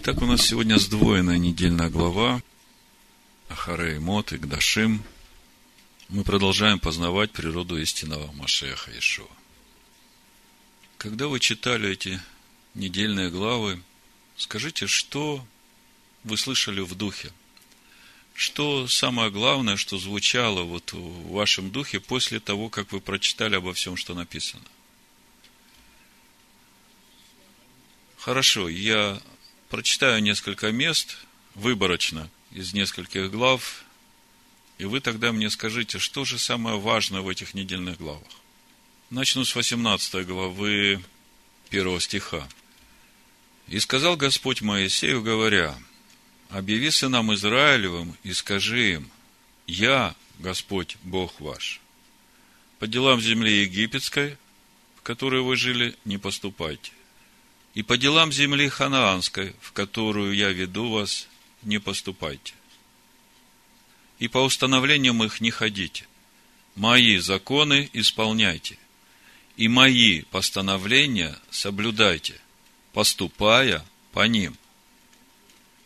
Итак, у нас сегодня сдвоенная недельная глава Ахарей Мот и Гдашим. Мы продолжаем познавать природу истинного Машеха Ишуа. Когда вы читали эти недельные главы, скажите, что вы слышали в духе? Что самое главное, что звучало вот в вашем духе после того, как вы прочитали обо всем, что написано? Хорошо, я прочитаю несколько мест выборочно из нескольких глав, и вы тогда мне скажите, что же самое важное в этих недельных главах. Начну с 18 главы 1 стиха. «И сказал Господь Моисею, говоря, объяви сынам Израилевым и скажи им, Я, Господь, Бог ваш. По делам земли египетской, в которой вы жили, не поступайте и по делам земли ханаанской, в которую я веду вас, не поступайте. И по установлениям их не ходите. Мои законы исполняйте, и мои постановления соблюдайте, поступая по ним.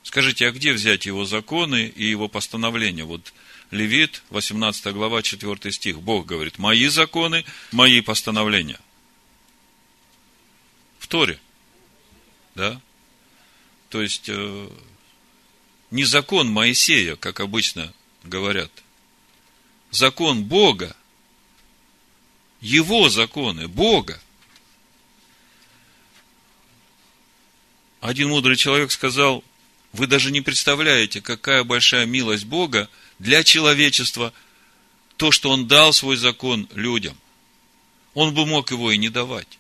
Скажите, а где взять его законы и его постановления? Вот Левит, 18 глава, 4 стих. Бог говорит, мои законы, мои постановления. В Торе – да? То есть, э, не закон Моисея, как обычно говорят. Закон Бога. Его законы, Бога. Один мудрый человек сказал, вы даже не представляете, какая большая милость Бога для человечества, то, что Он дал свой закон людям. Он бы мог его и не давать.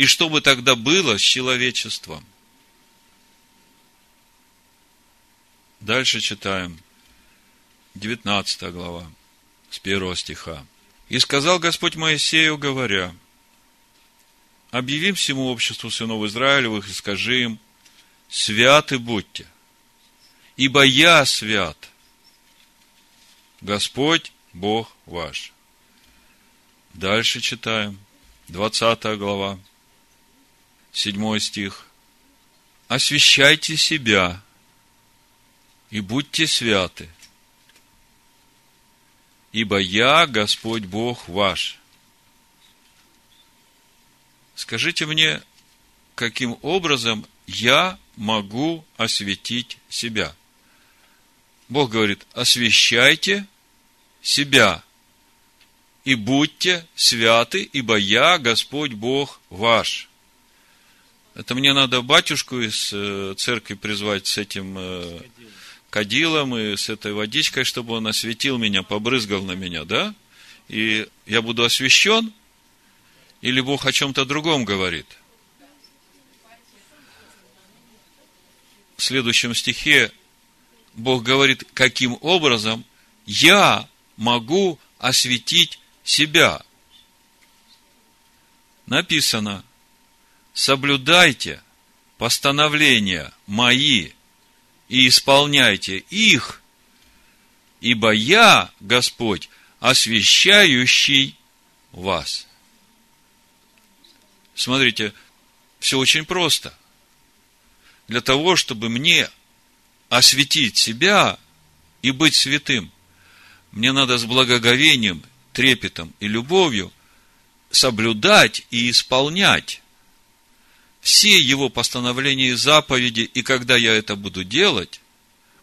И что бы тогда было с человечеством? Дальше читаем. 19 глава, с первого стиха. «И сказал Господь Моисею, говоря, объявим всему обществу сынов Израилевых и скажи им, святы будьте, ибо я свят, Господь Бог ваш. Дальше читаем, 20 глава, седьмой стих. Освящайте себя и будьте святы, ибо я Господь Бог ваш. Скажите мне, каким образом я могу осветить себя? Бог говорит, освящайте себя и будьте святы, ибо я Господь Бог ваш. Это мне надо батюшку из э, церкви призвать с этим э, кадилом и с этой водичкой, чтобы он осветил меня, побрызгал на меня, да? И я буду освящен? Или Бог о чем-то другом говорит? В следующем стихе Бог говорит, каким образом я могу осветить себя. Написано, соблюдайте постановления мои и исполняйте их, ибо я, Господь, освящающий вас. Смотрите, все очень просто. Для того, чтобы мне осветить себя и быть святым, мне надо с благоговением, трепетом и любовью соблюдать и исполнять все его постановления и заповеди, и когда я это буду делать,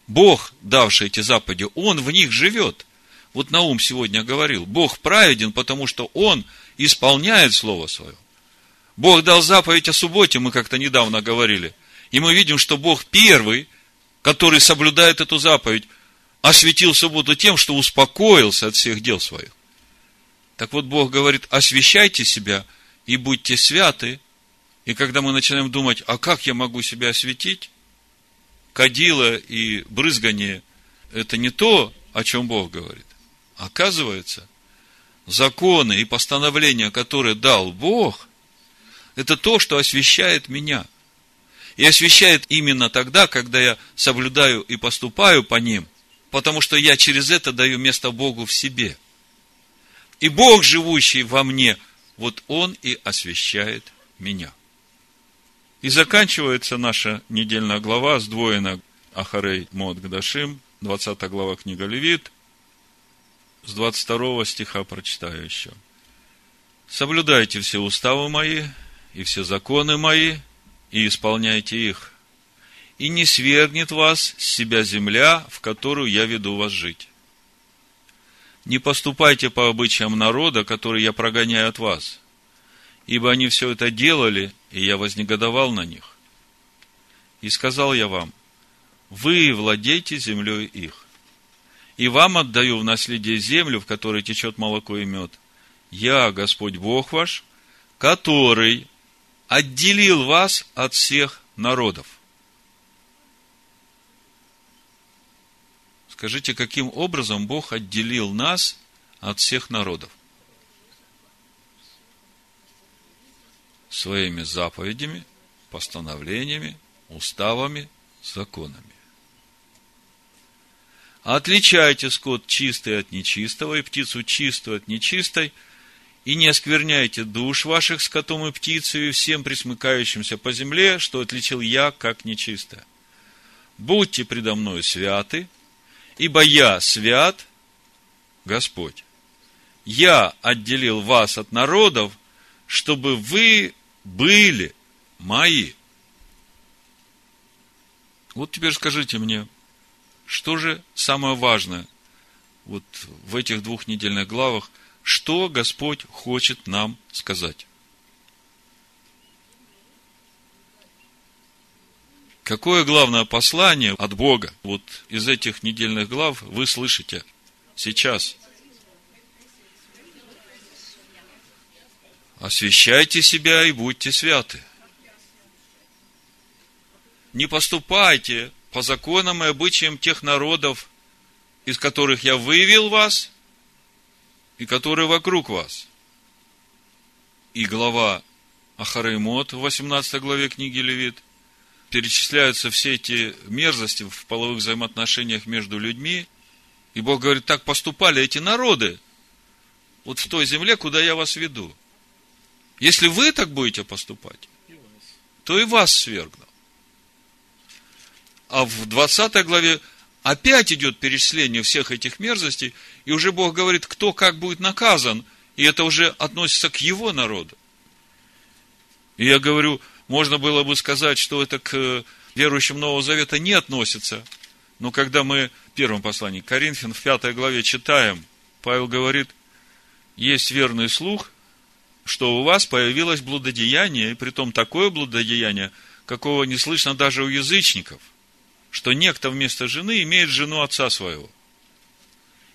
Бог, давший эти заповеди, Он в них живет. Вот Наум сегодня говорил, Бог праведен, потому что Он исполняет Слово Свое. Бог дал заповедь о субботе, мы как-то недавно говорили. И мы видим, что Бог первый, который соблюдает эту заповедь, осветил субботу тем, что успокоился от всех дел своих. Так вот, Бог говорит, освящайте себя и будьте святы, и когда мы начинаем думать, а как я могу себя осветить, кадила и брызгание – это не то, о чем Бог говорит. Оказывается, законы и постановления, которые дал Бог, это то, что освещает меня. И освещает именно тогда, когда я соблюдаю и поступаю по ним, потому что я через это даю место Богу в себе. И Бог, живущий во мне, вот Он и освещает меня. И заканчивается наша недельная глава, сдвоена Ахарей Мод Гдашим, 20 глава книга Левит, с 22 стиха прочитаю еще. Соблюдайте все уставы мои и все законы мои, и исполняйте их. И не свергнет вас с себя земля, в которую я веду вас жить. Не поступайте по обычаям народа, который я прогоняю от вас, ибо они все это делали, и я вознегодовал на них. И сказал я вам, вы владейте землей их. И вам отдаю в наследие землю, в которой течет молоко и мед. Я, Господь Бог ваш, который отделил вас от всех народов. Скажите, каким образом Бог отделил нас от всех народов? Своими заповедями, постановлениями, уставами, законами. Отличайте скот чистый от нечистого и птицу чистую от нечистой – и не оскверняйте душ ваших скотом и птицей и всем присмыкающимся по земле, что отличил я, как нечисто. Будьте предо мною святы, ибо я свят, Господь. Я отделил вас от народов, чтобы вы были мои. Вот теперь скажите мне, что же самое важное вот в этих двух недельных главах – что Господь хочет нам сказать. Какое главное послание от Бога вот из этих недельных глав вы слышите сейчас? Освящайте себя и будьте святы. Не поступайте по законам и обычаям тех народов, из которых я вывел вас, и которые вокруг вас. И глава Ахаремот в 18 главе книги Левит перечисляются все эти мерзости в половых взаимоотношениях между людьми. И Бог говорит, так поступали эти народы вот в той земле, куда я вас веду. Если вы так будете поступать, то и вас свергну. А в 20 главе опять идет перечисление всех этих мерзостей, и уже Бог говорит, кто как будет наказан, и это уже относится к его народу. И я говорю, можно было бы сказать, что это к верующим Нового Завета не относится, но когда мы в первом послании Коринфян в пятой главе читаем, Павел говорит, есть верный слух, что у вас появилось блудодеяние, и притом такое блудодеяние, какого не слышно даже у язычников – что некто вместо жены имеет жену отца своего.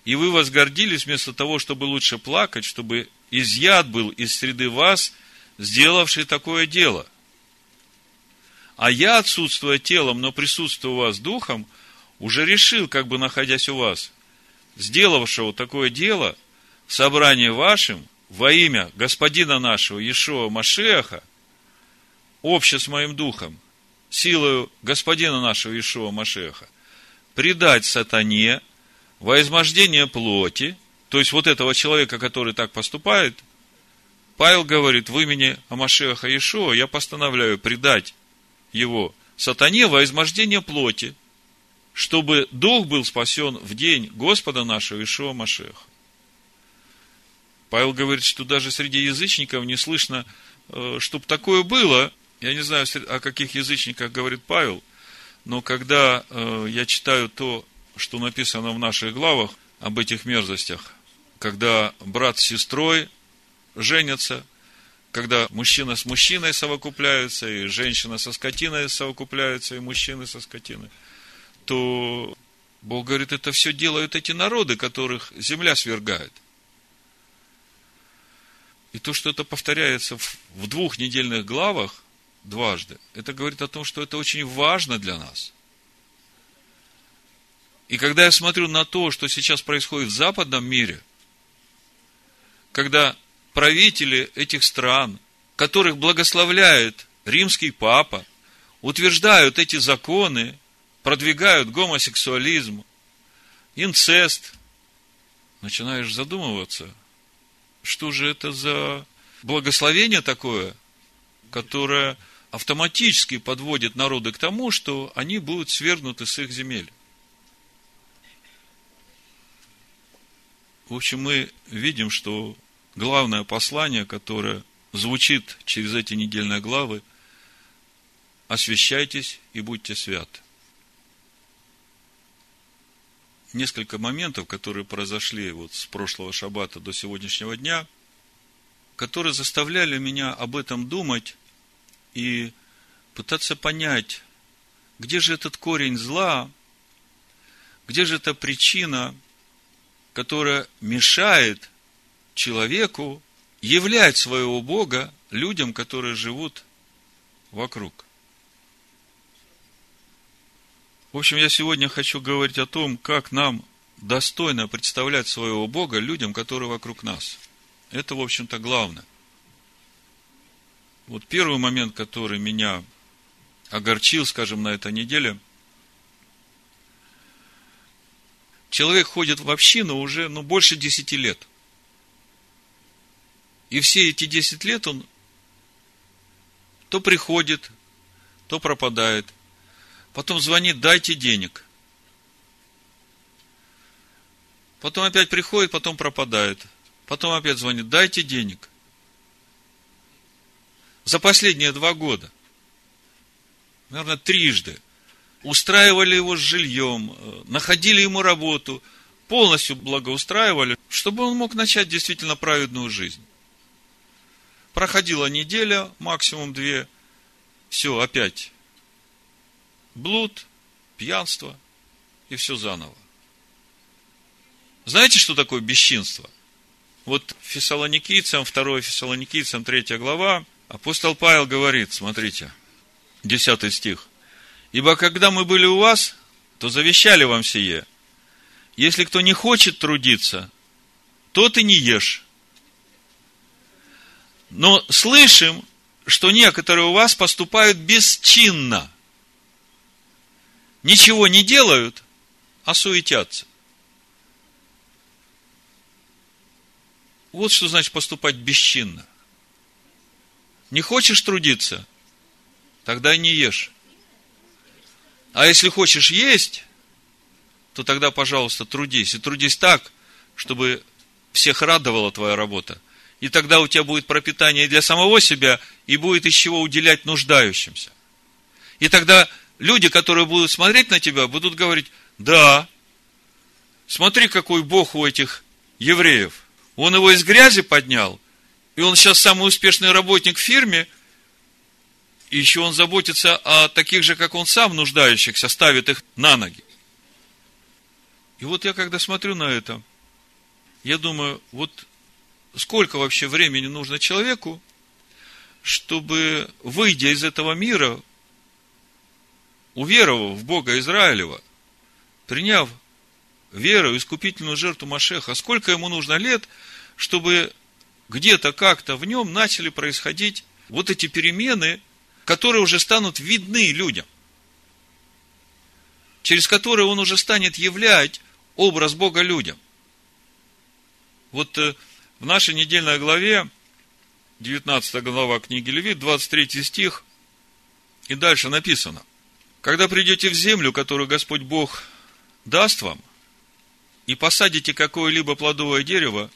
И вы возгордились вместо того, чтобы лучше плакать, чтобы изъят был из среды вас, сделавший такое дело. А я, отсутствуя телом, но присутствуя у вас духом, уже решил, как бы находясь у вас, сделавшего такое дело, в собрании вашим, во имя Господина нашего Иешуа Машеха, обще с моим духом, силою Господина нашего Ишуа Машеха, предать сатане во измождение плоти, то есть вот этого человека, который так поступает, Павел говорит, в имени Амашеха Ишуа я постановляю предать его сатане во измождение плоти, чтобы дух был спасен в день Господа нашего Ишуа Машеха. Павел говорит, что даже среди язычников не слышно, э, чтобы такое было – я не знаю, о каких язычниках говорит Павел, но когда э, я читаю то, что написано в наших главах об этих мерзостях, когда брат с сестрой женятся, когда мужчина с мужчиной совокупляются, и женщина со скотиной совокупляются, и мужчины со скотиной, то Бог говорит, это все делают эти народы, которых земля свергает. И то, что это повторяется в двух недельных главах, дважды. Это говорит о том, что это очень важно для нас. И когда я смотрю на то, что сейчас происходит в западном мире, когда правители этих стран, которых благословляет римский папа, утверждают эти законы, продвигают гомосексуализм, инцест, начинаешь задумываться, что же это за благословение такое, которое автоматически подводит народы к тому, что они будут свергнуты с их земель. В общем, мы видим, что главное послание, которое звучит через эти недельные главы, освящайтесь и будьте святы. Несколько моментов, которые произошли вот с прошлого шаббата до сегодняшнего дня, которые заставляли меня об этом думать и пытаться понять, где же этот корень зла, где же эта причина, которая мешает человеку являть своего Бога людям, которые живут вокруг. В общем, я сегодня хочу говорить о том, как нам достойно представлять своего Бога людям, которые вокруг нас. Это, в общем-то, главное. Вот первый момент, который меня огорчил, скажем, на этой неделе. Человек ходит в общину уже, ну, больше десяти лет. И все эти десять лет он то приходит, то пропадает. Потом звонит, дайте денег. Потом опять приходит, потом пропадает. Потом опять звонит, дайте денег за последние два года, наверное, трижды, устраивали его с жильем, э, находили ему работу, полностью благоустраивали, чтобы он мог начать действительно праведную жизнь. Проходила неделя, максимум две, все, опять блуд, пьянство и все заново. Знаете, что такое бесчинство? Вот Фессалоникийцам, 2 Фессалоникийцам, 3 глава, Апостол Павел говорит, смотрите, 10 стих. Ибо когда мы были у вас, то завещали вам сие. Если кто не хочет трудиться, тот и не ешь. Но слышим, что некоторые у вас поступают бесчинно. Ничего не делают, а суетятся. Вот что значит поступать бесчинно. Не хочешь трудиться? Тогда не ешь. А если хочешь есть, то тогда, пожалуйста, трудись. И трудись так, чтобы всех радовала твоя работа. И тогда у тебя будет пропитание для самого себя, и будет из чего уделять нуждающимся. И тогда люди, которые будут смотреть на тебя, будут говорить, да, смотри, какой Бог у этих евреев. Он его из грязи поднял, и он сейчас самый успешный работник в фирме, и еще он заботится о таких же, как он сам, нуждающихся, ставит их на ноги. И вот я когда смотрю на это, я думаю, вот сколько вообще времени нужно человеку, чтобы, выйдя из этого мира, уверовав в Бога Израилева, приняв веру, искупительную жертву Машеха, сколько ему нужно лет, чтобы где-то как-то в нем начали происходить вот эти перемены, которые уже станут видны людям, через которые он уже станет являть образ Бога людям. Вот э, в нашей недельной главе, 19 глава книги Левит, 23 стих, и дальше написано, когда придете в землю, которую Господь Бог даст вам, и посадите какое-либо плодовое дерево,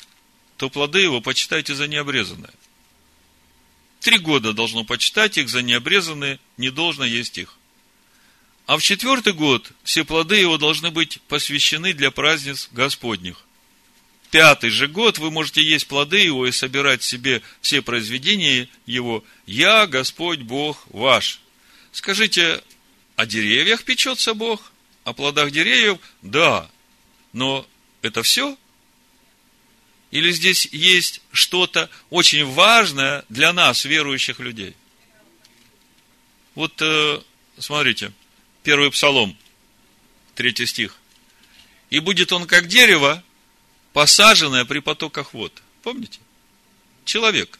то плоды его почитайте за необрезанные. Три года должно почитать их за необрезанные, не должно есть их. А в четвертый год все плоды его должны быть посвящены для праздниц Господних. Пятый же год вы можете есть плоды его и собирать себе все произведения его. Я, Господь Бог ваш. Скажите, о деревьях печется Бог? О плодах деревьев? Да. Но это все? Или здесь есть что-то очень важное для нас, верующих людей? Вот, э, смотрите, первый псалом, третий стих. «И будет он, как дерево, посаженное при потоках вод». Помните? Человек.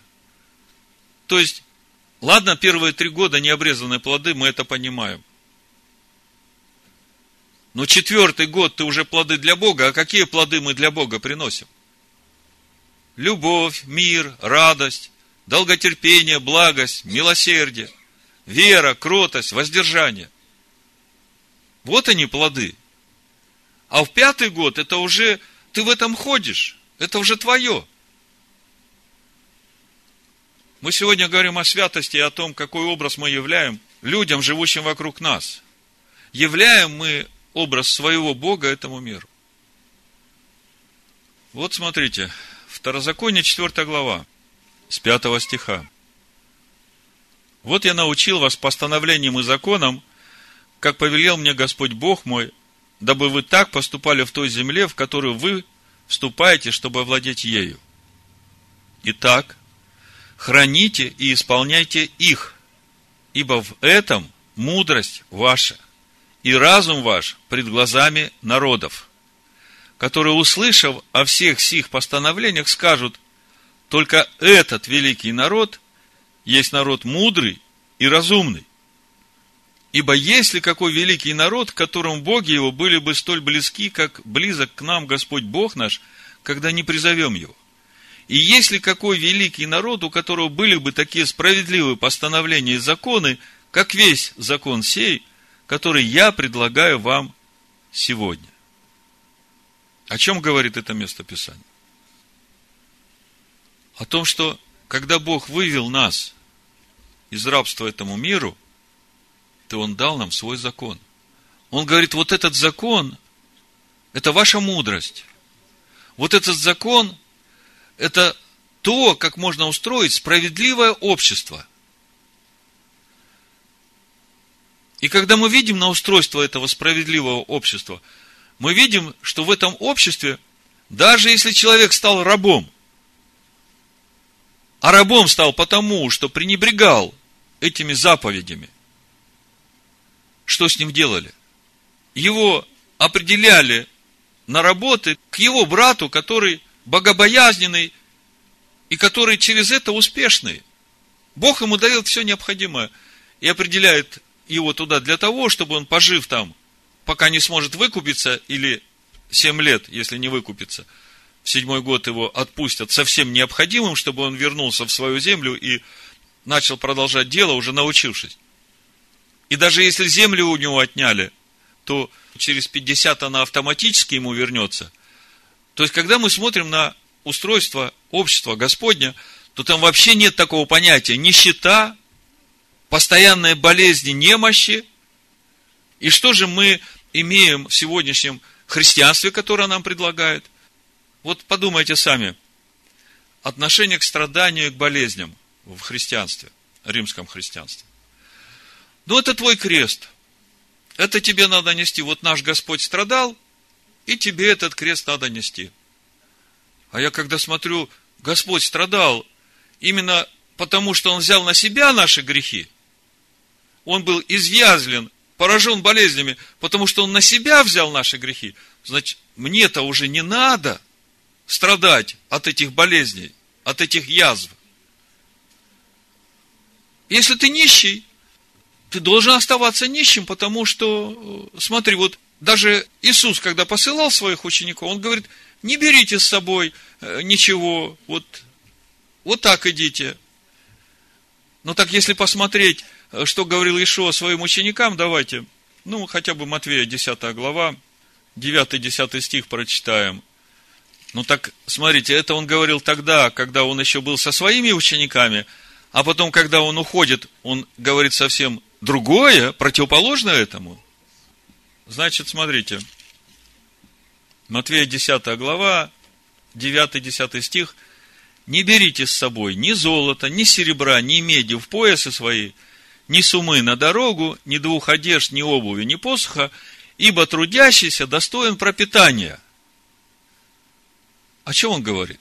То есть, ладно, первые три года необрезанные плоды, мы это понимаем. Но четвертый год ты уже плоды для Бога, а какие плоды мы для Бога приносим? любовь, мир, радость, долготерпение, благость, милосердие, вера, кротость, воздержание. Вот они плоды. А в пятый год это уже ты в этом ходишь. Это уже твое. Мы сегодня говорим о святости и о том, какой образ мы являем людям, живущим вокруг нас. Являем мы образ своего Бога этому миру. Вот смотрите, Второзаконие, 4 глава, с 5 стиха. Вот я научил вас постановлениям и законам, как повелел мне Господь Бог мой, дабы вы так поступали в той земле, в которую вы вступаете, чтобы овладеть ею. Итак, храните и исполняйте их, ибо в этом мудрость ваша и разум ваш пред глазами народов, которые, услышав о всех сих постановлениях, скажут, только этот великий народ есть народ мудрый и разумный. Ибо есть ли какой великий народ, которому боги его были бы столь близки, как близок к нам Господь Бог наш, когда не призовем его? И есть ли какой великий народ, у которого были бы такие справедливые постановления и законы, как весь закон сей, который я предлагаю вам сегодня? О чем говорит это место Писания? О том, что когда Бог вывел нас из рабства этому миру, то Он дал нам свой закон. Он говорит, вот этот закон, это ваша мудрость. Вот этот закон это то, как можно устроить справедливое общество. И когда мы видим на устройство этого справедливого общества, мы видим, что в этом обществе, даже если человек стал рабом, а рабом стал потому, что пренебрегал этими заповедями, что с ним делали? Его определяли на работы к его брату, который богобоязненный и который через это успешный. Бог ему дает все необходимое и определяет его туда для того, чтобы он, пожив там, пока не сможет выкупиться, или 7 лет, если не выкупится, в седьмой год его отпустят совсем необходимым, чтобы он вернулся в свою землю и начал продолжать дело, уже научившись. И даже если землю у него отняли, то через 50 она автоматически ему вернется. То есть, когда мы смотрим на устройство общества Господня, то там вообще нет такого понятия нищета, постоянные болезни, немощи. И что же мы имеем в сегодняшнем христианстве, которое нам предлагает? Вот подумайте сами. Отношение к страданию и к болезням в христианстве, римском христианстве. Ну, это твой крест. Это тебе надо нести. Вот наш Господь страдал, и тебе этот крест надо нести. А я когда смотрю, Господь страдал именно потому, что Он взял на себя наши грехи. Он был изъязлен, поражен болезнями, потому что Он на себя взял наши грехи. Значит, мне-то уже не надо страдать от этих болезней, от этих язв. Если ты нищий, ты должен оставаться нищим, потому что, э, смотри, вот даже Иисус, когда посылал своих учеников, он говорит, не берите с собой э, ничего, вот, вот так идите. Ну так, если посмотреть, что говорил Ишуа своим ученикам, давайте, ну, хотя бы Матвея 10 глава, 9-10 стих прочитаем. Ну так, смотрите, это он говорил тогда, когда он еще был со своими учениками, а потом, когда он уходит, он говорит совсем другое, противоположное этому – Значит, смотрите, Матвея 10 глава, 9-10 стих. Не берите с собой ни золота, ни серебра, ни меди в поясы свои, ни сумы на дорогу, ни двух одежд, ни обуви, ни посуха, ибо трудящийся достоин пропитания. О чем он говорит?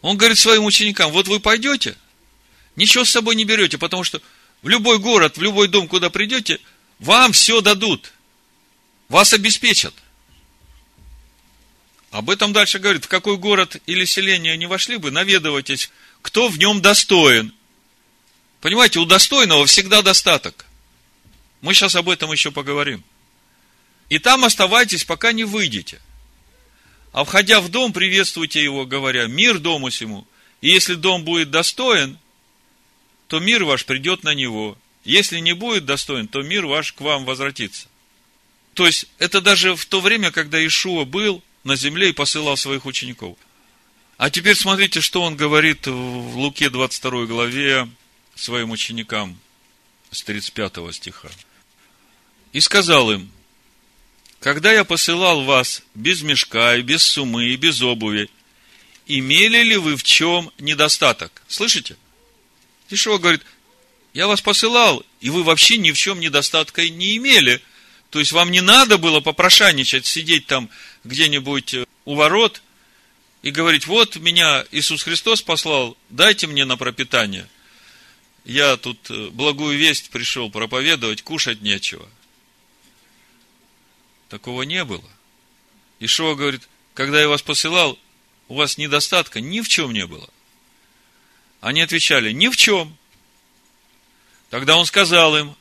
Он говорит своим ученикам, вот вы пойдете, ничего с собой не берете, потому что в любой город, в любой дом, куда придете, вам все дадут – вас обеспечат. Об этом дальше говорит, в какой город или селение не вошли бы, наведывайтесь, кто в нем достоин. Понимаете, у достойного всегда достаток. Мы сейчас об этом еще поговорим. И там оставайтесь, пока не выйдете. А входя в дом, приветствуйте его, говоря, мир дому сему. И если дом будет достоин, то мир ваш придет на него. Если не будет достоин, то мир ваш к вам возвратится. То есть, это даже в то время, когда Ишуа был на земле и посылал своих учеников. А теперь смотрите, что он говорит в Луке 22 главе своим ученикам с 35 стиха. И сказал им, когда я посылал вас без мешка и без сумы и без обуви, имели ли вы в чем недостаток? Слышите? Ишуа говорит, я вас посылал, и вы вообще ни в чем недостатка не имели. То есть вам не надо было попрошайничать, сидеть там где-нибудь у ворот и говорить, вот меня Иисус Христос послал, дайте мне на пропитание. Я тут э, благую весть пришел проповедовать, кушать нечего. Такого не было. Ишуа говорит, когда я вас посылал, у вас недостатка ни в чем не было. Они отвечали, ни в чем. Тогда он сказал им,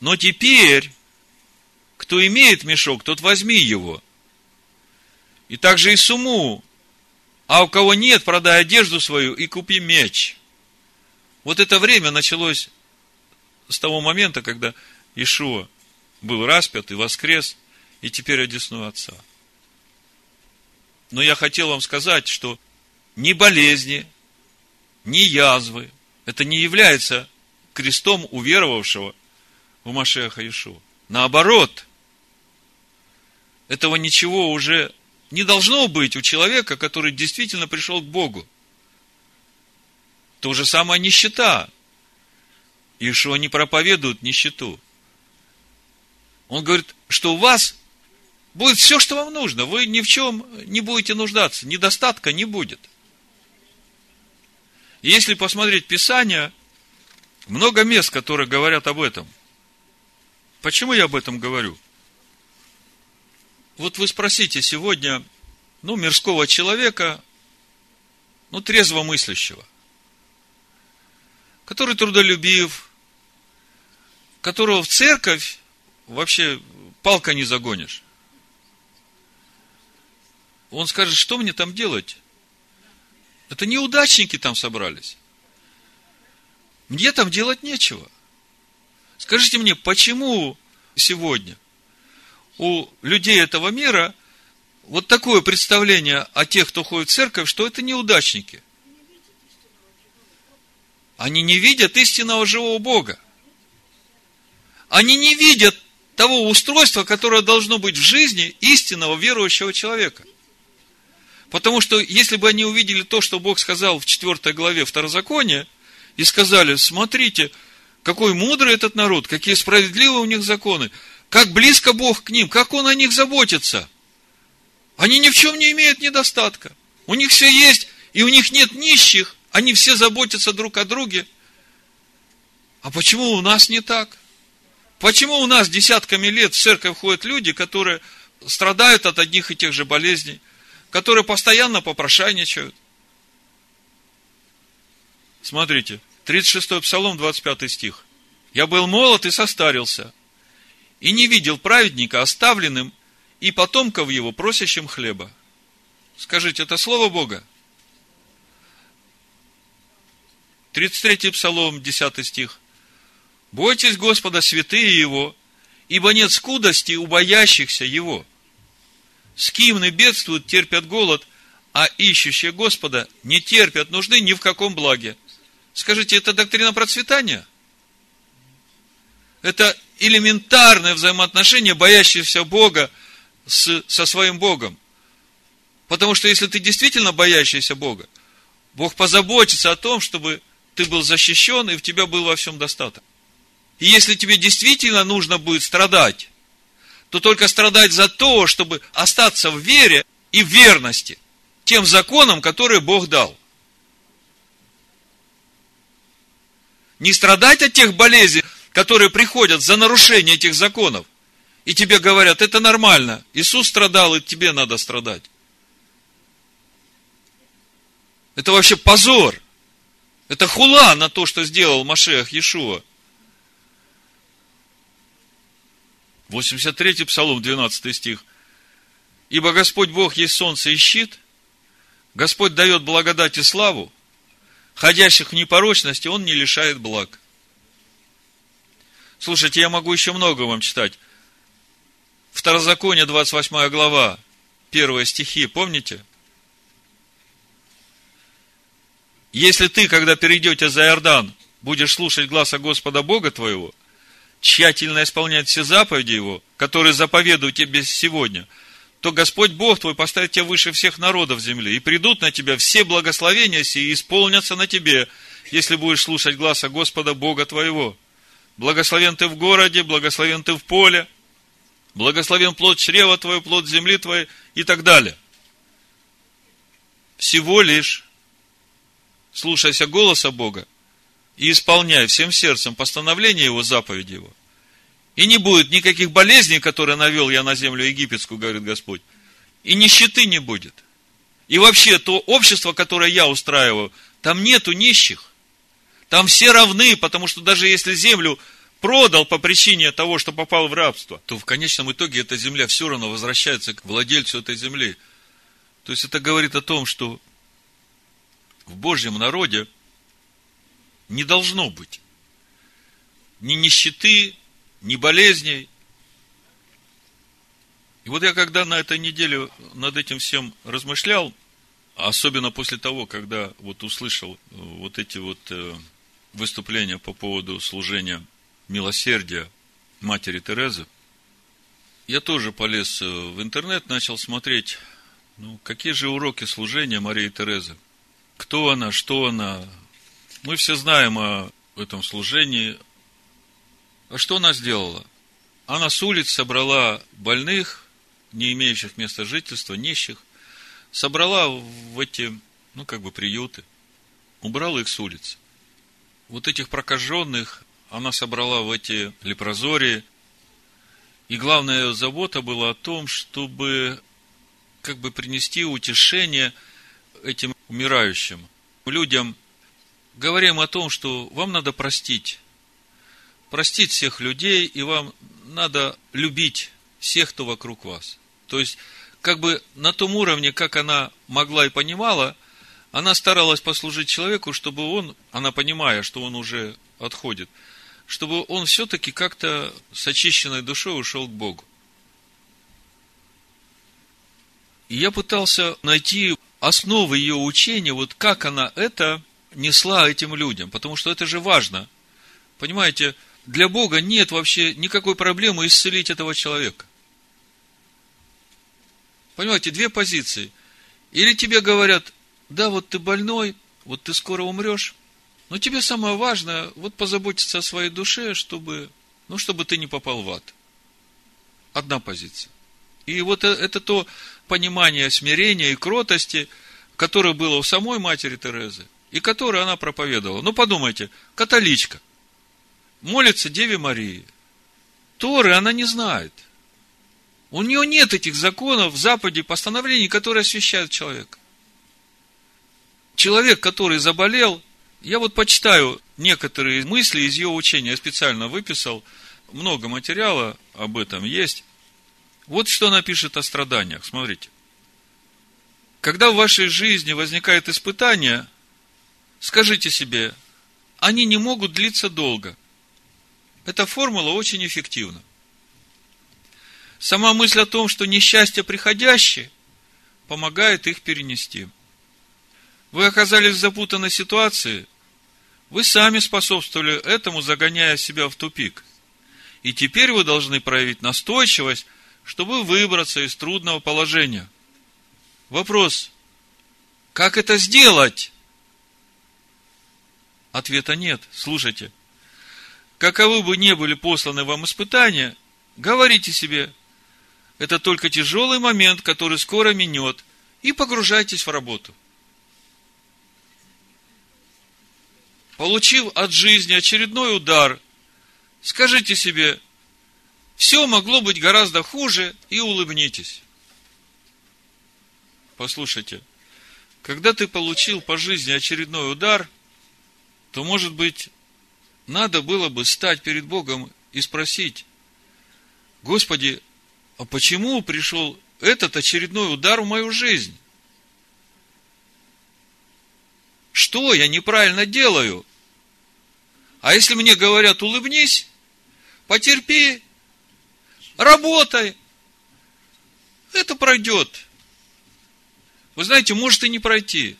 но теперь, кто имеет мешок, тот возьми его. И также и суму. А у кого нет, продай одежду свою и купи меч. Вот это время началось с того момента, когда Ишуа был распят и воскрес, и теперь одесную Отца. Но я хотел вам сказать, что ни болезни, ни язвы, это не является крестом уверовавшего в Машеха Ишуа. Наоборот, этого ничего уже не должно быть у человека, который действительно пришел к Богу. То же самое нищета. Ишуа не проповедует нищету. Он говорит, что у вас будет все, что вам нужно. Вы ни в чем не будете нуждаться. Недостатка не будет. Если посмотреть Писание, много мест, которые говорят об этом. Почему я об этом говорю? Вот вы спросите сегодня, ну, мирского человека, ну, трезво мыслящего, который трудолюбив, которого в церковь вообще палка не загонишь. Он скажет, что мне там делать? Это неудачники там собрались. Мне там делать нечего. Скажите мне, почему сегодня у людей этого мира вот такое представление о тех, кто ходит в церковь, что это неудачники? Они не видят истинного живого Бога. Они не видят того устройства, которое должно быть в жизни истинного верующего человека. Потому что если бы они увидели то, что Бог сказал в 4 главе Второзакония, и сказали, смотрите, какой мудрый этот народ, какие справедливые у них законы, как близко Бог к ним, как Он о них заботится. Они ни в чем не имеют недостатка. У них все есть, и у них нет нищих, они все заботятся друг о друге. А почему у нас не так? Почему у нас десятками лет в церковь ходят люди, которые страдают от одних и тех же болезней, которые постоянно попрошайничают? Смотрите, 36 Псалом, 25 стих. «Я был молод и состарился, и не видел праведника оставленным и потомков его просящим хлеба». Скажите, это слово Бога? 33 Псалом, 10 стих. «Бойтесь Господа, святые Его, ибо нет скудости у боящихся Его. Скимны бедствуют, терпят голод, а ищущие Господа не терпят нужды ни в каком благе». Скажите, это доктрина процветания? Это элементарное взаимоотношение боящегося Бога с, со своим Богом. Потому что если ты действительно боящийся Бога, Бог позаботится о том, чтобы ты был защищен и в тебя был во всем достаток. И если тебе действительно нужно будет страдать, то только страдать за то, чтобы остаться в вере и в верности тем законам, которые Бог дал – Не страдать от тех болезней, которые приходят за нарушение этих законов. И тебе говорят, это нормально. Иисус страдал, и тебе надо страдать. Это вообще позор. Это хула на то, что сделал Машех Иешуа. 83 Псалом, 12 стих. Ибо Господь Бог есть солнце и щит, Господь дает благодать и славу, ходящих в непорочности, он не лишает благ. Слушайте, я могу еще много вам читать. Второзаконие, 28 глава, первые стихи, помните? Если ты, когда перейдете за Иордан, будешь слушать гласа Господа Бога твоего, тщательно исполнять все заповеди Его, которые заповедуют тебе сегодня, то Господь Бог твой поставит тебя выше всех народов земли, и придут на тебя все благословения сии и исполнятся на тебе, если будешь слушать гласа Господа Бога твоего. Благословен ты в городе, благословен ты в поле, благословен плод чрева твое, плод земли твоей и так далее. Всего лишь слушайся голоса Бога и исполняй всем сердцем постановление Его, заповеди Его. И не будет никаких болезней, которые навел я на землю египетскую, говорит Господь. И нищеты не будет. И вообще, то общество, которое я устраиваю, там нету нищих. Там все равны, потому что даже если землю продал по причине того, что попал в рабство, то в конечном итоге эта земля все равно возвращается к владельцу этой земли. То есть это говорит о том, что в Божьем народе не должно быть ни нищеты, ни болезней. И вот я когда на этой неделе над этим всем размышлял, особенно после того, когда вот услышал э, вот эти вот э, выступления по поводу служения милосердия матери Терезы, я тоже полез э, в интернет, начал смотреть, ну, какие же уроки служения Марии Терезы. Кто она, что она. Мы все знаем о этом служении. А что она сделала? Она с улиц собрала больных, не имеющих места жительства, нищих, собрала в эти, ну, как бы, приюты, убрала их с улиц. Вот этих прокаженных она собрала в эти лепрозории. И главная ее забота была о том, чтобы как бы принести утешение этим умирающим людям. Говорим о том, что вам надо простить. Простить всех людей, и вам надо любить всех, кто вокруг вас. То есть, как бы на том уровне, как она могла и понимала, она старалась послужить человеку, чтобы он, она понимая, что он уже отходит – чтобы он все-таки как-то с очищенной душой ушел к Богу. И я пытался найти основы ее учения, вот как она это несла этим людям, потому что это же важно. Понимаете, для Бога нет вообще никакой проблемы исцелить этого человека. Понимаете, две позиции. Или тебе говорят, да, вот ты больной, вот ты скоро умрешь, но тебе самое важное, вот позаботиться о своей душе, чтобы, ну, чтобы ты не попал в ад. Одна позиция. И вот э, это то понимание смирения и кротости, которое было у самой матери Терезы, и которое она проповедовала. Ну, подумайте, католичка, молится Деве Марии. Торы она не знает. У нее нет этих законов, заповедей, постановлений, которые освещают человека. Человек, который заболел, я вот почитаю некоторые мысли из ее учения. Я специально выписал. Много материала об этом есть. Вот что она пишет о страданиях. Смотрите. Когда в вашей жизни возникает испытание, скажите себе, они не могут длиться долго. Эта формула очень эффективна. Сама мысль о том, что несчастье приходящее, помогает их перенести. Вы оказались в запутанной ситуации, вы сами способствовали этому, загоняя себя в тупик. И теперь вы должны проявить настойчивость, чтобы выбраться из трудного положения. Вопрос, как это сделать? Ответа нет. Слушайте. Каковы бы ни были посланы вам испытания, говорите себе, это только тяжелый момент, который скоро минет, и погружайтесь в работу – получив от жизни очередной удар, скажите себе, все могло быть гораздо хуже, и улыбнитесь. Послушайте, когда ты получил по жизни очередной удар, то, может быть, надо было бы стать перед Богом и спросить, Господи, а почему пришел этот очередной удар в мою жизнь? Что я неправильно делаю? А если мне говорят, улыбнись, Потерпи, работай. Это пройдет. Вы знаете, может и не пройти.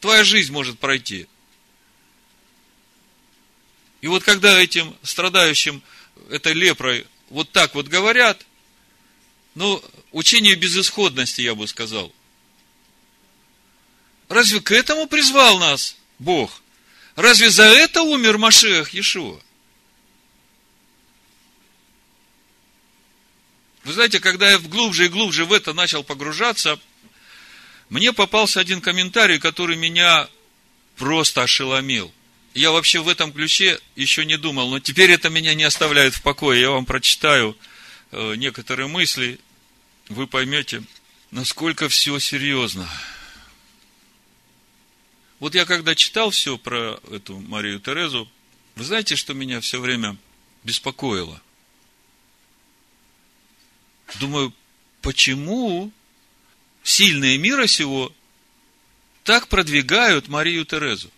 Твоя жизнь может пройти. И вот когда этим страдающим этой лепрой вот так вот говорят, ну, учение безысходности, я бы сказал. Разве к этому призвал нас Бог? Разве за это умер Машех Иешуа? Вы знаете, когда я глубже и глубже в это начал погружаться, мне попался один комментарий, который меня просто ошеломил. Я вообще в этом ключе еще не думал, но теперь это меня не оставляет в покое. Я вам прочитаю э, некоторые мысли, вы поймете, насколько все серьезно. Вот я когда читал все про эту Марию Терезу, вы знаете, что меня все время беспокоило? Думаю, почему сильные мира сего так продвигают Марию Терезу?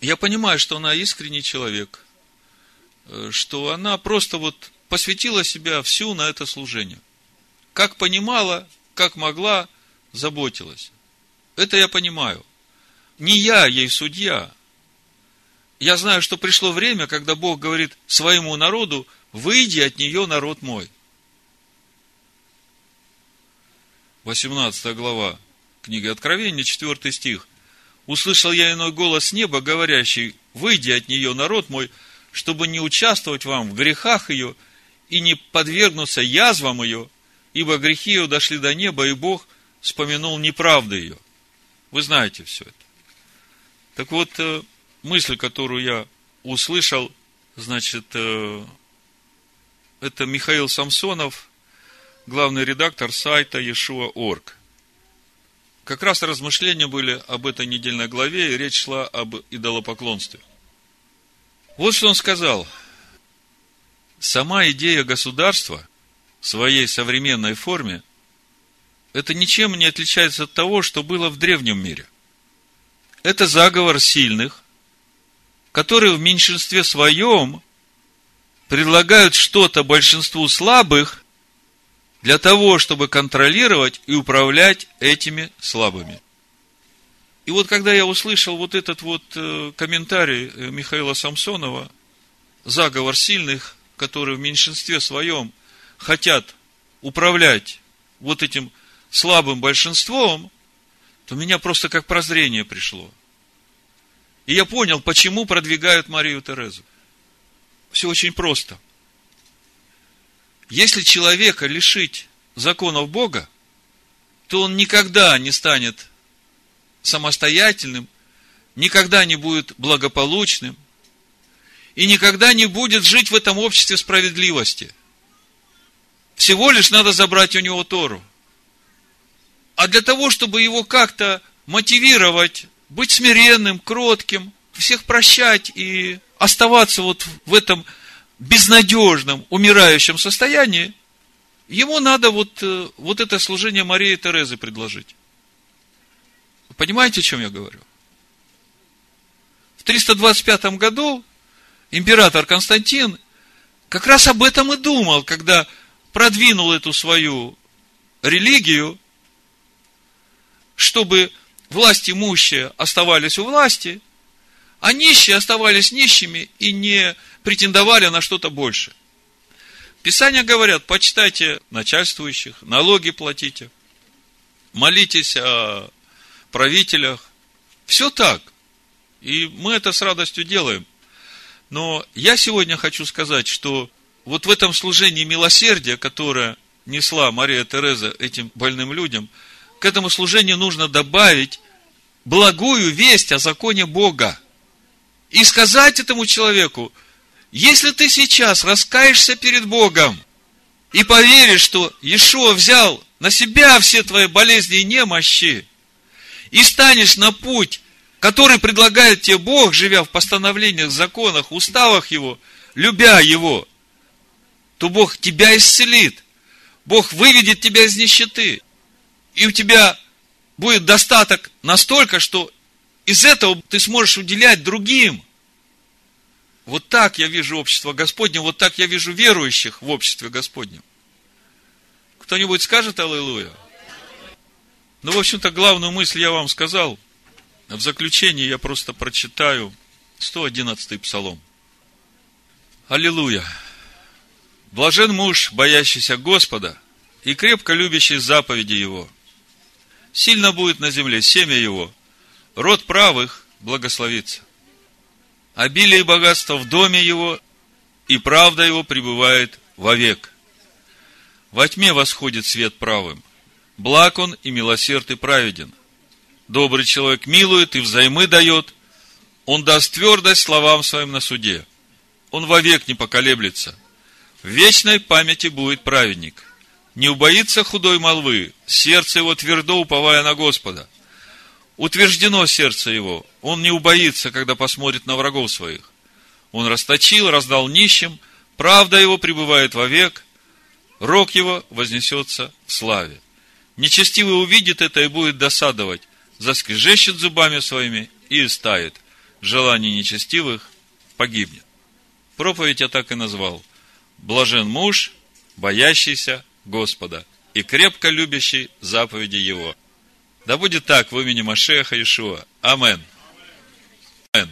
Я понимаю, что она искренний человек, э, что она просто вот посвятила себя всю на это служение. Как понимала, как могла, заботилась. Это я понимаю. Не я ей судья. Я знаю, что пришло время, когда Бог говорит своему народу, выйди от нее, народ мой. 18 глава книги Откровения, 4 стих. «Услышал я иной голос неба, говорящий, выйди от нее, народ мой, чтобы не участвовать вам в грехах ее и не подвергнуться язвам ее, ибо грехи ее дошли до неба, и Бог вспомянул неправды ее». Вы знаете все это. Так вот, э, мысль, которую я услышал, значит, э, это Михаил Самсонов – главный редактор сайта Yeshua.org. Как раз размышления были об этой недельной главе, и речь шла об идолопоклонстве. Вот что он сказал. Сама идея государства в своей современной форме это ничем не отличается от того, что было в древнем мире. Это заговор сильных, которые в меньшинстве своем предлагают что-то большинству слабых для того, чтобы контролировать и управлять этими слабыми. И вот когда я услышал вот этот вот э, комментарий э, Михаила Самсонова, заговор сильных, которые в меньшинстве своем хотят управлять вот этим слабым большинством, то меня просто как прозрение пришло. И я понял, почему продвигают Марию Терезу. Все очень просто – если человека лишить законов Бога, то он никогда не станет самостоятельным, никогда не будет благополучным и никогда не будет жить в этом обществе справедливости. Всего лишь надо забрать у него Тору. А для того, чтобы его как-то мотивировать, быть смиренным, кротким, всех прощать и оставаться вот в этом безнадежном, умирающем состоянии, ему надо вот, э, вот это служение Марии Терезы предложить. понимаете, о чем я говорю? В 325 году император Константин как раз об этом и думал, когда продвинул эту свою религию, чтобы власть имущие оставались у власти, а нищие оставались нищими и не претендовали на что-то больше. Писания говорят, почитайте начальствующих, налоги платите, молитесь о правителях. Все так. И мы это с радостью делаем. Но я сегодня хочу сказать, что вот в этом служении милосердия, которое несла Мария Тереза этим больным людям, к этому служению нужно добавить благую весть о законе Бога. И сказать этому человеку, если ты сейчас раскаешься перед Богом и поверишь, что Иешуа взял на себя все твои болезни и немощи, и станешь на путь, который предлагает тебе Бог, живя в постановлениях, законах, уставах Его, любя Его, то Бог тебя исцелит. Бог выведет тебя из нищеты. И у тебя будет достаток настолько, что из этого ты сможешь уделять другим – Вот так я вижу общество Господне, вот так я вижу верующих в обществе Господнем. Кто-нибудь скажет Аллилуйя? Ну, в общем-то, главную мысль я вам сказал. В заключение я просто прочитаю 111-й псалом. Аллилуйя! Блажен муж, боящийся Господа и крепко любящий заповеди Его. Сильно будет на земле семя Его, род правых благословится. Обилие и в доме Его, и правда Его пребывает вовек. Во тьме восходит свет правым. Благ он и милосерд и праведен. Добрый человек милует и взаймы дает. Он даст твердость словам своим на суде. Он вовек не поколеблется. В вечной памяти будет праведник. Не убоится худой молвы, сердце его твердо уповая на Господа. Утверждено сердце его, он не убоится, когда посмотрит на врагов своих. Он расточил, раздал нищим, правда его пребывает вовек, рог его вознесется в славе. Нечестивый увидит это и будет досадовать, заскрежещет зубами своими и истает. Желание нечестивых погибнет. Проповедь я так и назвал. Блажен муж, боящийся Господа и крепко любящий заповеди Его. Да будет так в имени Машеха Ишуа. Амен. Амен.